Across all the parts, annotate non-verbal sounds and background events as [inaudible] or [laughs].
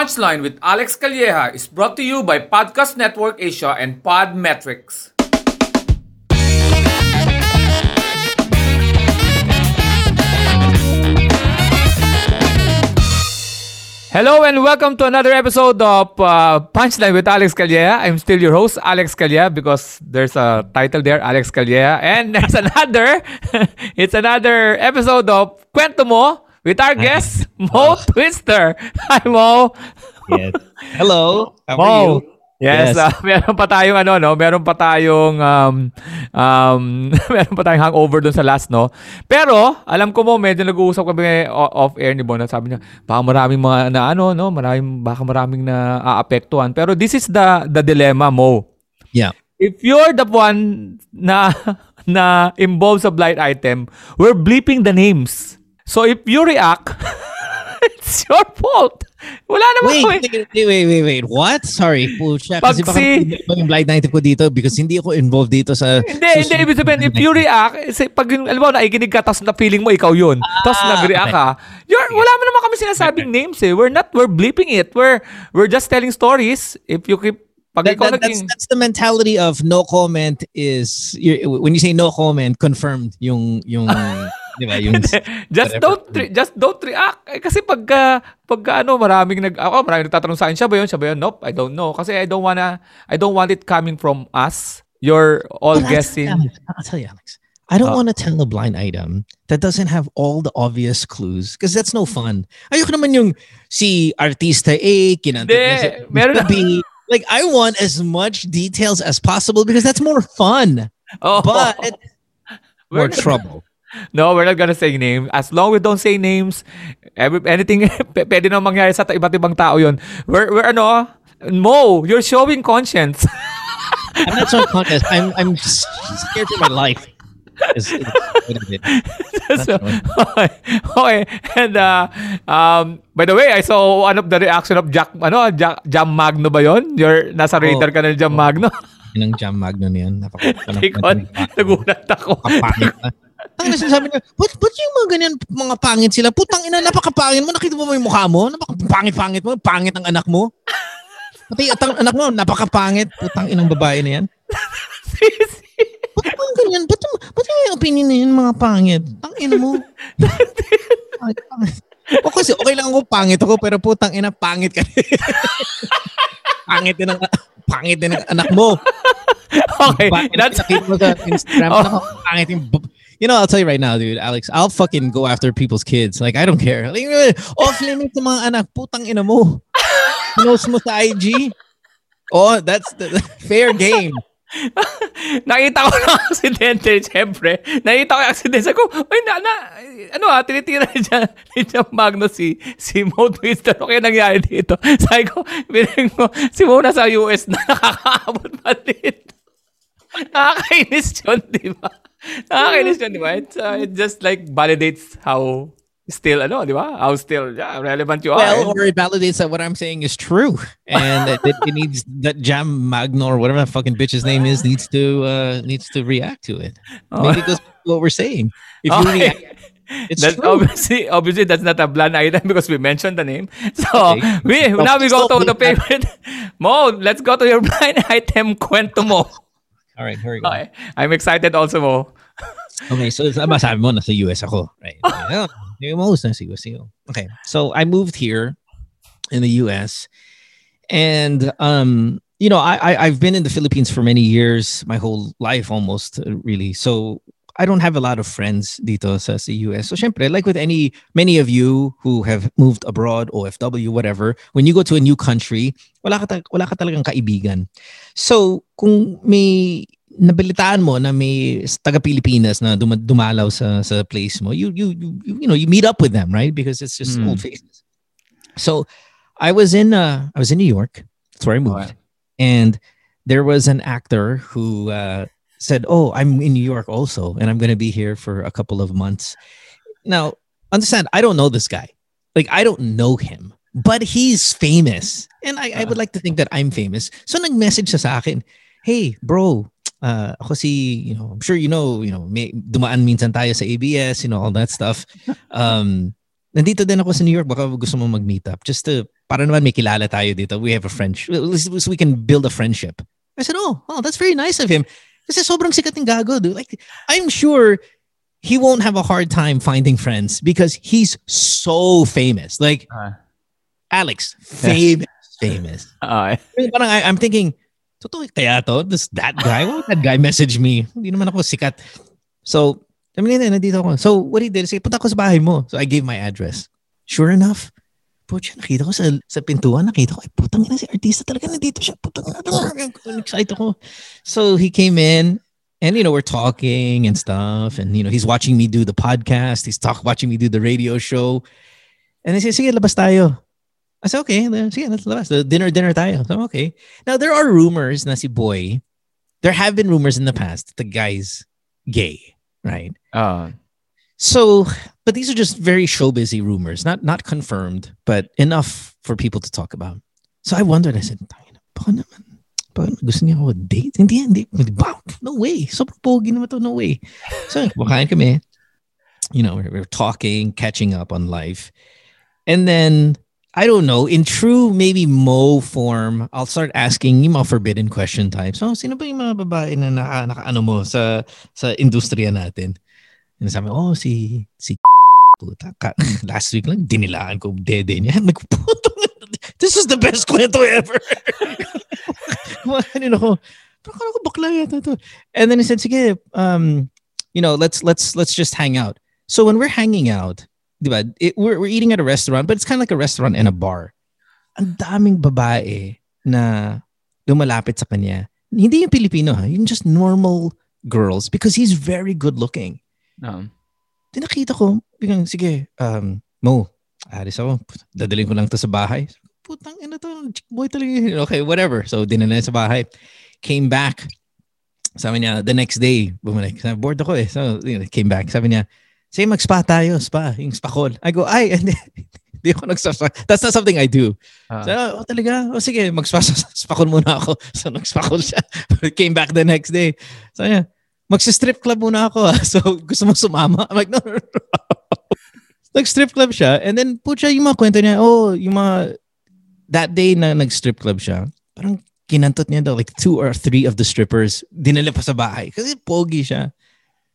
Punchline with Alex Calleja is brought to you by Podcast Network Asia and Podmetrics. Hello and welcome to another episode of uh, Punchline with Alex Calleja. I'm still your host, Alex Calleja, because there's a title there, Alex Calleja. And there's [laughs] another, it's another episode of Kwento Mo with our guest, [laughs] Mo Twister. Hi, Mo. Yes. Hello. How Mo. are you? Yes, Yes. ah, [laughs] meron pa tayong ano no, meron pa tayong um um [laughs] meron pa tayong hangover doon sa last no. Pero alam ko mo medyo nag-uusap kami off air ni Bon, sabi niya, baka maraming mga na ano no, maraming baka maraming na aapektuhan. Pero this is the the dilemma mo. Yeah. If you're the one na na involved sa blind item, we're bleeping the names. So if you react, [laughs] it's your fault. Wala naman Wait, ko eh. wait, wait, wait, wait. What? Sorry, pucha. Kasi baka Pag si- iba yung blind item ko dito because hindi ako involved dito sa... Hindi, hindi. Ibig sabihin, if you react, pag yung, alam mo, naikinig ka, tapos na feeling mo ikaw yun, tapos Ah, nag-react ka, you're, wala mo naman kami sinasabing names eh. We're not, we're bleeping it. We're, we're just telling stories. If you keep, pag That, ikaw that- that's, naging, that's the mentality of no comment is... when you say no comment, confirmed yung... yung [laughs] di ba? Yung, just don't, re- just don't react. Eh, kasi pagka, pagka ano, maraming nag, ako, maraming nagtatanong sa akin, siya ba yun? Siya ba yun? Nope, I don't know. Kasi I don't wanna, I don't want it coming from us. You're all But I'll tell you, guessing. Alex, I'll tell you, Alex. I don't Oh. want to tell a blind item that doesn't have all the obvious clues because that's no fun. Ayoko naman yung si artista A, kinanta niya si meron B. Like, I want as much details as possible because that's more fun, Oh, but more trouble. No, we're not gonna say names. As long we don't say names, every, anything, [laughs] p- pwede na mangyari sa iba't ibang tao yun. We're, we're ano, Mo, you're showing conscience. [laughs] I'm not so contest. I'm I'm scared for my life. Is what it [laughs] so, okay. okay. And, uh, um, by the way, I saw one of the reaction of Jack, ano, Jack, Jam Magno ba yun? You're, nasa radar ka na Jam Magno. Ang jam magno niyan. Napaka- [laughs] Tikon, nagulat ako. Kapangit na. Ang sinasabi niya, ba't, ba't yung mga ganyan, mga pangit sila? Putang ina, napakapangit mo. Nakita mo ba yung mukha mo? Napakapangit-pangit mo. Pangit ang anak mo. Pati at ang anak mo, napakapangit. Putang inang babae na yan. [laughs] Ba't mga ganyan? Ba't, ba't yung opinion na yun, mga pangit? Ang ina mo. O kasi okay lang ako, pangit ako, pero putang ina, pangit ka. [laughs] pangit din ang, pangit din ang anak mo. [laughs] okay, Pangit that's, mo sa Instagram. Oh. Pangit yung You know, I'll tell you right now, dude, Alex, I'll fucking go after people's kids. Like, I don't care. Like, off limit sa mga anak, putang ina mo. Pinost mo sa IG. Oh, that's the, [laughs] fair game. Nakita ko ng aksidente, siyempre. Nakita ko yung aksidente. Sabi ko, ay, na, na, ano ah, tinitira [laughs] ni Jam, ni Jam Magno si, si Mo Twister. Ano kaya nangyari dito? [laughs] Sabi ko, bilang mo, si Mo nasa US na [laughs] nakakaabot pa dito. Nakakainis yun, di ba? Nakakainis yun, di ba? It's, uh, it just like validates how still, ano, di ba? How still yeah, relevant you are. Well, or it validates that what I'm saying is true. And that it, it needs, that Jam Magno or whatever that fucking bitch's name is needs to, uh, needs to react to it. Oh. Maybe it goes what we're saying. If you react, it's That's true. obviously obviously that's not a blind item [laughs] because we mentioned the name. So Okay. we Well, now we go to the favorite [laughs] Mo. Let's go to your [laughs] blind item kwento mo. All right, here we go. Okay. I'm excited also Mo. Okay, so sa masabi mo nasa US ako, right? Most ako. Okay, so I moved here in the US, and um, you know, I, I I've been in the Philippines for many years, my whole life almost, uh, really. So I don't have a lot of friends dito sa, sa US. So syempre, like with any many of you who have moved abroad, OFW, whatever, when you go to a new country, wala ka, wala ka talagang kaibigan. So kung may nabalitaan mo na may taga Pilipinas na duma- dumalaw sa sa place mo, you you you, you know, you meet up with them, right? Because it's just Mm. old faces. So I was in uh I was in New York. That's where I moved. And there was an actor who uh said, "Oh, I'm in New York also and I'm going to be here for a couple of months." Now, understand, I don't know this guy. Like I don't know him, but he's famous. And I, I would like to think that I'm famous. So nag-message sa akin, "Hey, bro, uh, ako si, you know, I'm sure you know, you know, may, dumaan minsan tayo sa ABS, you know, all that stuff. [laughs] Um, nandito din ako sa New York, baka gusto mo mag-meet up. Just to, para naman may kilala tayo dito. We have a friendship. So we can build a friendship. I said, oh, oh, that's very nice of him. Kasi sobrang sikat ng gago, dude. Like, I'm sure he won't have a hard time finding friends because he's so famous. Like, Uh, Alex, famous, famous. [laughs] Parang I, I'm thinking, totoo kaya to? Does that guy? Why that guy message me? Hindi naman ako sikat. So, I mean, nandito ako. So, what he did is, punta ko sa bahay mo. So, I gave my address. Sure enough, Pucha, nakita ko sa, sa pintuan, nakita ko, ay putang ina si artista talaga nandito siya. Putang ina, excited ako. So, he came in, and you know, we're talking and stuff. And you know, he's watching me do the podcast. He's talk watching me do the radio show. And he said, sige, labas tayo. I said, okay, sige, let's labas. Dinner, dinner tayo. So, okay. Now, there are rumors na si Boy, there have been rumors in the past that the guy's gay, right? ah. So, but these are just very show busy rumors, not not confirmed, but enough for people to talk about. So I wondered, I said, "Tangina, baka naman, baka gusto niya ako date? Hindi, hindi. Wow, no way. Sobrang pogi naman to, no way. So, [laughs] kumakain kami. You know, we're, we're talking, catching up on life. And then, I don't know, in true maybe Mo form, I'll start asking yung mga forbidden question types. So, sino ba yung mga babae na naka, naka ano mo sa, sa industriya natin? And sabi, oh, si, si [laughs] puta. [laughs] Last week lang, dinilaan ko dede niya. [laughs] Like, puto, this is the best kwento ever. Ako. Pero akala ko bakla yata to. And then he said, sige, um, you know, let's, let's, let's just hang out. So when we're hanging out, di ba, it, we're, we're eating at a restaurant, but it's kind of like a restaurant and a bar. Ang daming babae na lumalapit sa kanya. Hindi yung Pilipino ha, yung just normal girls because he's very good looking. ah. Di nakita ko, biglang, sige, um, Mo, alis ako. Dadalhin ko lang to sa bahay. Putang ina to, chick boy talaga. Okay, whatever. So, dinala sa bahay. Came back. Sabi niya, the next day, bumalik. Sabi, bored ako eh. So, you know, came back. Sabi niya, sige, mag-spa tayo, spa, yung spa call. I go, ay, [laughs] hindi. Hindi ako nag-spa. That's not something I do. Ah. So, oh, talaga? O sige, mag-spa [laughs] spa call muna ako. So, nag-spa call siya. [laughs] Came back the next day. So, yeah, magsi-strip club muna ako. ah. So, gusto mo sumama? I'm like, no, no, no. Nag-strip club siya. And then, putya, yung mga kwento niya, oh, yung mga, that day na nag-strip club siya, parang kinantot niya daw, like two or three of the strippers, dinala pa sa bahay. Kasi pogi siya.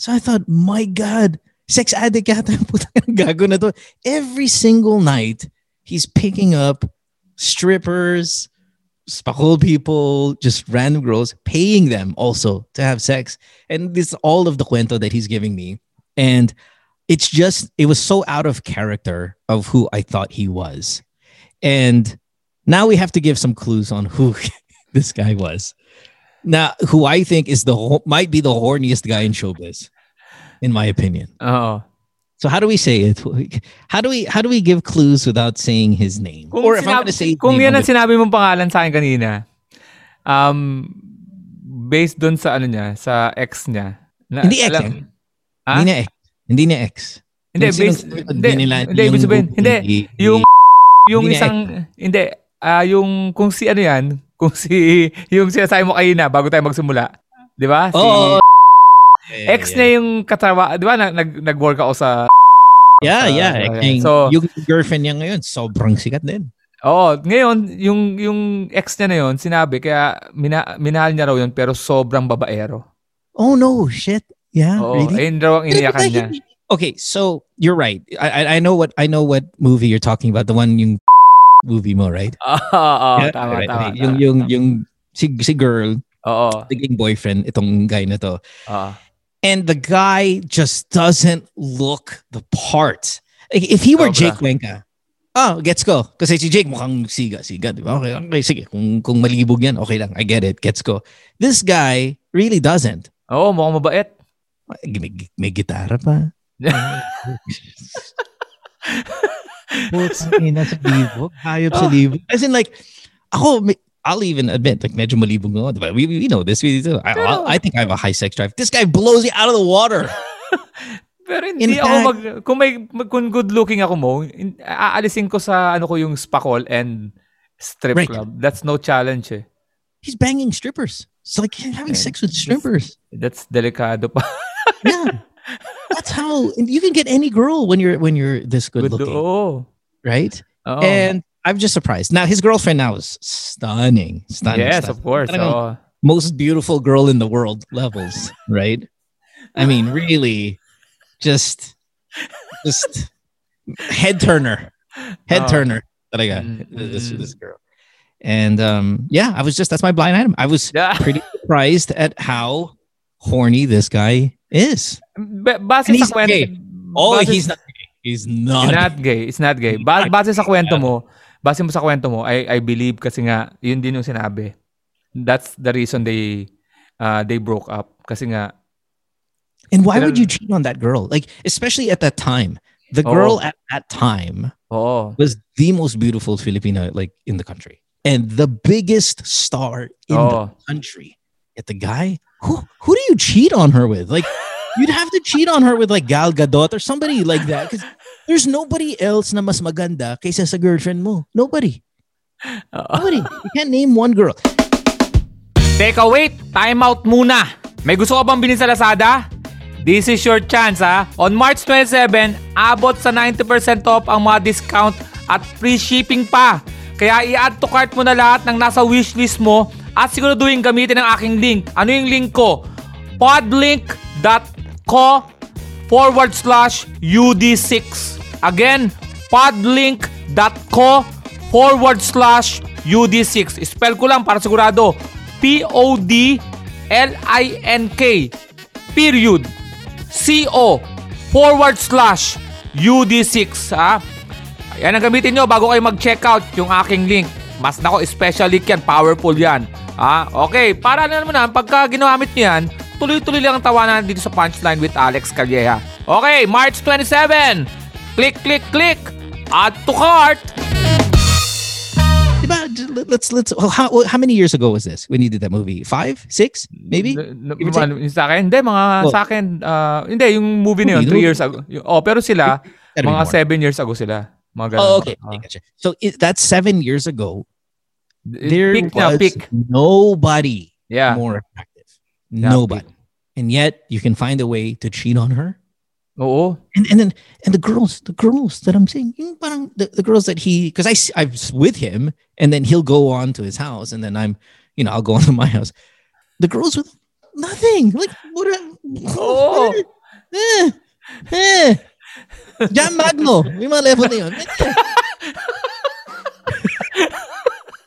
So I thought, my God, sex addict yata yung [laughs] putang gago na to. Every single night, he's picking up strippers, spakol people, just random girls, paying them also to have sex. And this all of the cuento that he's giving me. And it's just, it was so out of character of who I thought he was. And now we have to give some clues on who [laughs] this guy was. Now, who I think is the might be the horniest guy in showbiz, in my opinion. Oo. So how do we say it? How do we how do we give clues without saying his name? Kung, or if I'm sinabi, gonna say kung yan I'm ang sinabi mong pangalan sa akin kanina, um, based doon sa ano niya, sa ex niya. Na, Hindi ex, alam- eh. Ha? Hindi na ex. Hindi na ex. Hindi, Yung based, hindi, binila- hindi, yung sabihin, hindi, hindi- yung, yung hindi isang, hindi, ah yung, kung si ano yan, kung si, [laughs] yung sinasabi mo kanina, bago tayo magsimula, di ba? Si, Oo. ex niya yung katrawa, di ba, nag, nag, nag-work ako sa, Yeah, sa- yeah. sa- Yung, So, yung girlfriend niya ngayon, sobrang sikat din. Oo, ngayon, yung, yung ex niya na yun, sinabi, kaya mina, minahal niya raw yun, pero sobrang babaero. Oh no, shit. Yeah, Oo, really? ayun raw ang iniyakan niya. Okay, so you're right. I, I know what I know what movie you're talking about. The one yung [laughs] movie mo, right? Oo, [laughs] oo, Yeah, tama, right, tama, right. tama. Yung yung yung si, si girl, Oo, naging boyfriend itong guy na to. oo. And the guy just doesn't look the part. Like, if he were Jake Cuenca, oh, gets go. Kasi si Jake mukhang siga, siga, di ba? Okay, okay, sige. Kung, kung malibog yan, okay lang. I get it. Gets go. This guy really doesn't. Oo, mukhang mabait. May, may gitara pa. Putang ina sa libog. Hayop sa Oh. libog. As in like, ako, may- I'll even admit, like, medyo malibog ako. We, we, know this. We, I, Pero- I think I have a high sex drive. This guy blows me out of the water. [laughs] Pero hindi In ako fact- mag kung may kung good looking ako mo, in- aalisin ko sa ano ko yung spa call and strip Right. club. That's no challenge eh. He's banging strippers. It's like he's having Okay. sex with strippers. That's delikado pa. [laughs] Yeah. That's how you can get any girl when you're when you're this good, Good, looking, oo. right? Oo. And I'm just surprised. Now his girlfriend now is stunning, stunning. yes, stunning. of course. Oo. most beautiful girl in the world levels, [laughs] right? I mean, really, just, just head turner, head Oh. turner. Talaga, Mm, this mm. this girl. And um, yeah, I was just that's my blind item. I was Yeah. [laughs] pretty surprised at how horny this guy is. Ba- base And sa he's kwento. gay. Oh, he's not gay. He's not. It's not gay. It's not gay. Ba- base sa kwento mo, base mo sa kwento mo, I, I believe kasi nga, yun din yung sinabi. That's the reason they uh, they broke up. Kasi nga, And why would you cheat on that girl? Like, especially at that time. The Oh. girl at that time oo. was the most beautiful Filipina like in the country. And the biggest star in the country. Yet the guy, who who do you cheat on her with? Like you'd have to cheat on her with like Gal Gadot or somebody like that. Because there's nobody else na mas maganda kaysa sa girlfriend mo. Nobody. Oo. Nobody. You can't name one girl. Teka, wait! Time out muna! May gusto ka bang bilhin sa Lazada? This is your chance ha. On March 27, abot sa 90% off ang mga discount at free shipping pa. Kaya i-add to cart mo na lahat ng nasa wishlist mo at siguraduhin gamitin ang aking link. Ano yung link ko? podlink.co forward slash UD6. Again, podlink.co forward slash UD6. Spell ko lang para sigurado. P-O-D-L-I-N-K period C-O forward slash UD6 ha. Yan ang gamitin nyo bago kayo mag-checkout yung aking link. Mas nako, special link yan. Powerful yan. Ah, okay. Para na naman na, pagka ginamit nyo yan, tuloy-tuloy lang ang tawanan dito sa Punchline with Alex Calleja. Okay, March 27. Click, click, click. Add to cart. Let's let's. oh, How how many years ago was this when you did that movie? Five, six, maybe. N- n- Give or take? sa akin? Hindi, mga Oh. sa akin, ah, hindi, yung movie na yun, three years ago. Oh, pero sila, mga seven years ago sila. Mga ganun. Oh, okay. I gotcha. So it, that's seven years ago. There Peak na, was peak. nobody Yeah. more attractive. Yeah, nobody. peak. And yet you can find a way to cheat on her. Oo. And and then and the girls, the girls that I'm saying, yung parang the, the girls that he because I I'm with him and then he'll go on to his house and then I'm you know I'll go [laughs] on to my house. The girls with nothing like what? A, Oo. [laughs] eh, eh. Jam Magno, may mga level na yun. [laughs]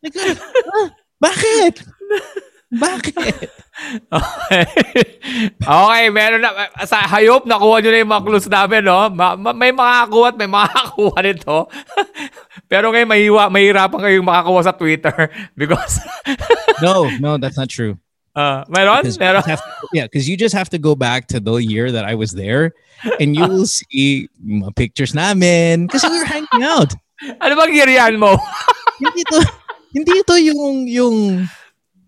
like, ah, bakit? Bakit? Okay. Okay, meron na. Sa hayop, nakuha nyo na yung mga clues namin, no? Ma- ma- may makakakuha at may makakakuha nito. [laughs] Pero ngayon, mahiwa, mahirapan kayong makakuha sa Twitter [laughs] because, [laughs] No, no, that's not true. uh, meron? Because Meron? to- yeah, because you just have to go back to the year that I was there, and you will see mga pictures namin kasi we were hanging out. Ano bang year yan mo? hindi ito, hindi ito yung yung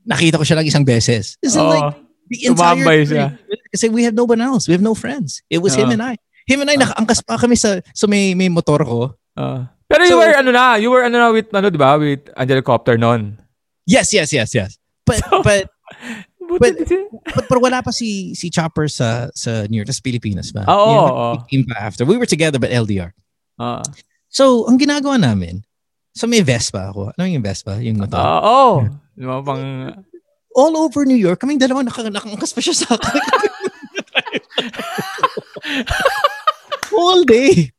nakita ko siya lang isang beses. It's Oo. like the entire Tumambay siya. Kasi we have no one else. We have no friends. It was him Oo. and I. Him and I, nakaangkas pa kami sa, so may, may motor ko. Uh, pero you So- were, ano na, you were, ano na, with, ano, di ba? With Angelicopter noon. Yes, yes, yes, yes. But, but, [laughs] Buti But- din- but, pero wala pa si, si Chopper sa, sa New York, sa Pilipinas ba? Oo, Yeah, oo. he came pa after. We were together but LDR. Ah. So, ang ginagawa namin, so may Vespa ako. Ano yung Vespa? Yung motor. Ah, Oo. Di ba, pang, All over New York, kaming dalawa naka, nakangkas pa siya sa akin. [laughs] All day.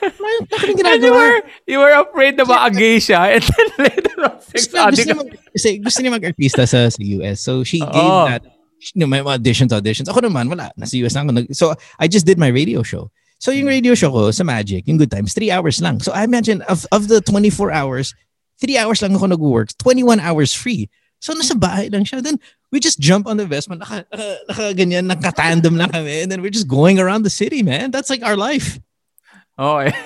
Ano na kaming and you ginagawa? were, you were afraid na ma-gay siya and then later on, sex Gusto, gusto, addict. niya mag, kasi gusto niya mag-artista sa, sa US. So, she Oo. gave that, you know, may mga auditions, auditions. Ako naman, wala. Nasa US na ako. So, I just did my radio show. So, yung radio show ko sa Magic, yung Good Times, three hours lang. So, I imagine, of, of the 24 hours, three hours lang ako nag-work, 21 hours free. So, nasa bahay lang siya. Then, we just jump on the Vespa, naka, naka, naka ganyan, naka-tandem lang kami. And then we're just going around the city, man. That's like our life. Okay. Oh, eh.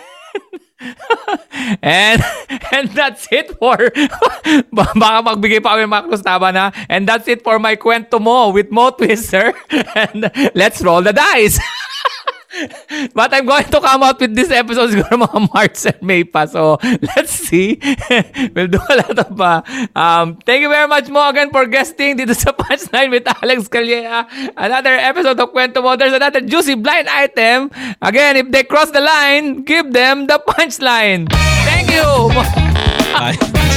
[laughs] and and that's it for [laughs] baka magbigay pa kami mga clues na and that's it for my kwento mo with Mo Twister [laughs] and let's roll the dice But I'm going to come out with this episode siguro mga [laughs] March and May pa. So, let's see. [laughs] we'll do a lot of uh, um, thank you very much mo again for guesting dito sa Punchline with Alex Calleja. Another episode of Kwento Mo. There's another juicy blind item. Again, if they cross the line, give them the punchline. Thank you. [laughs]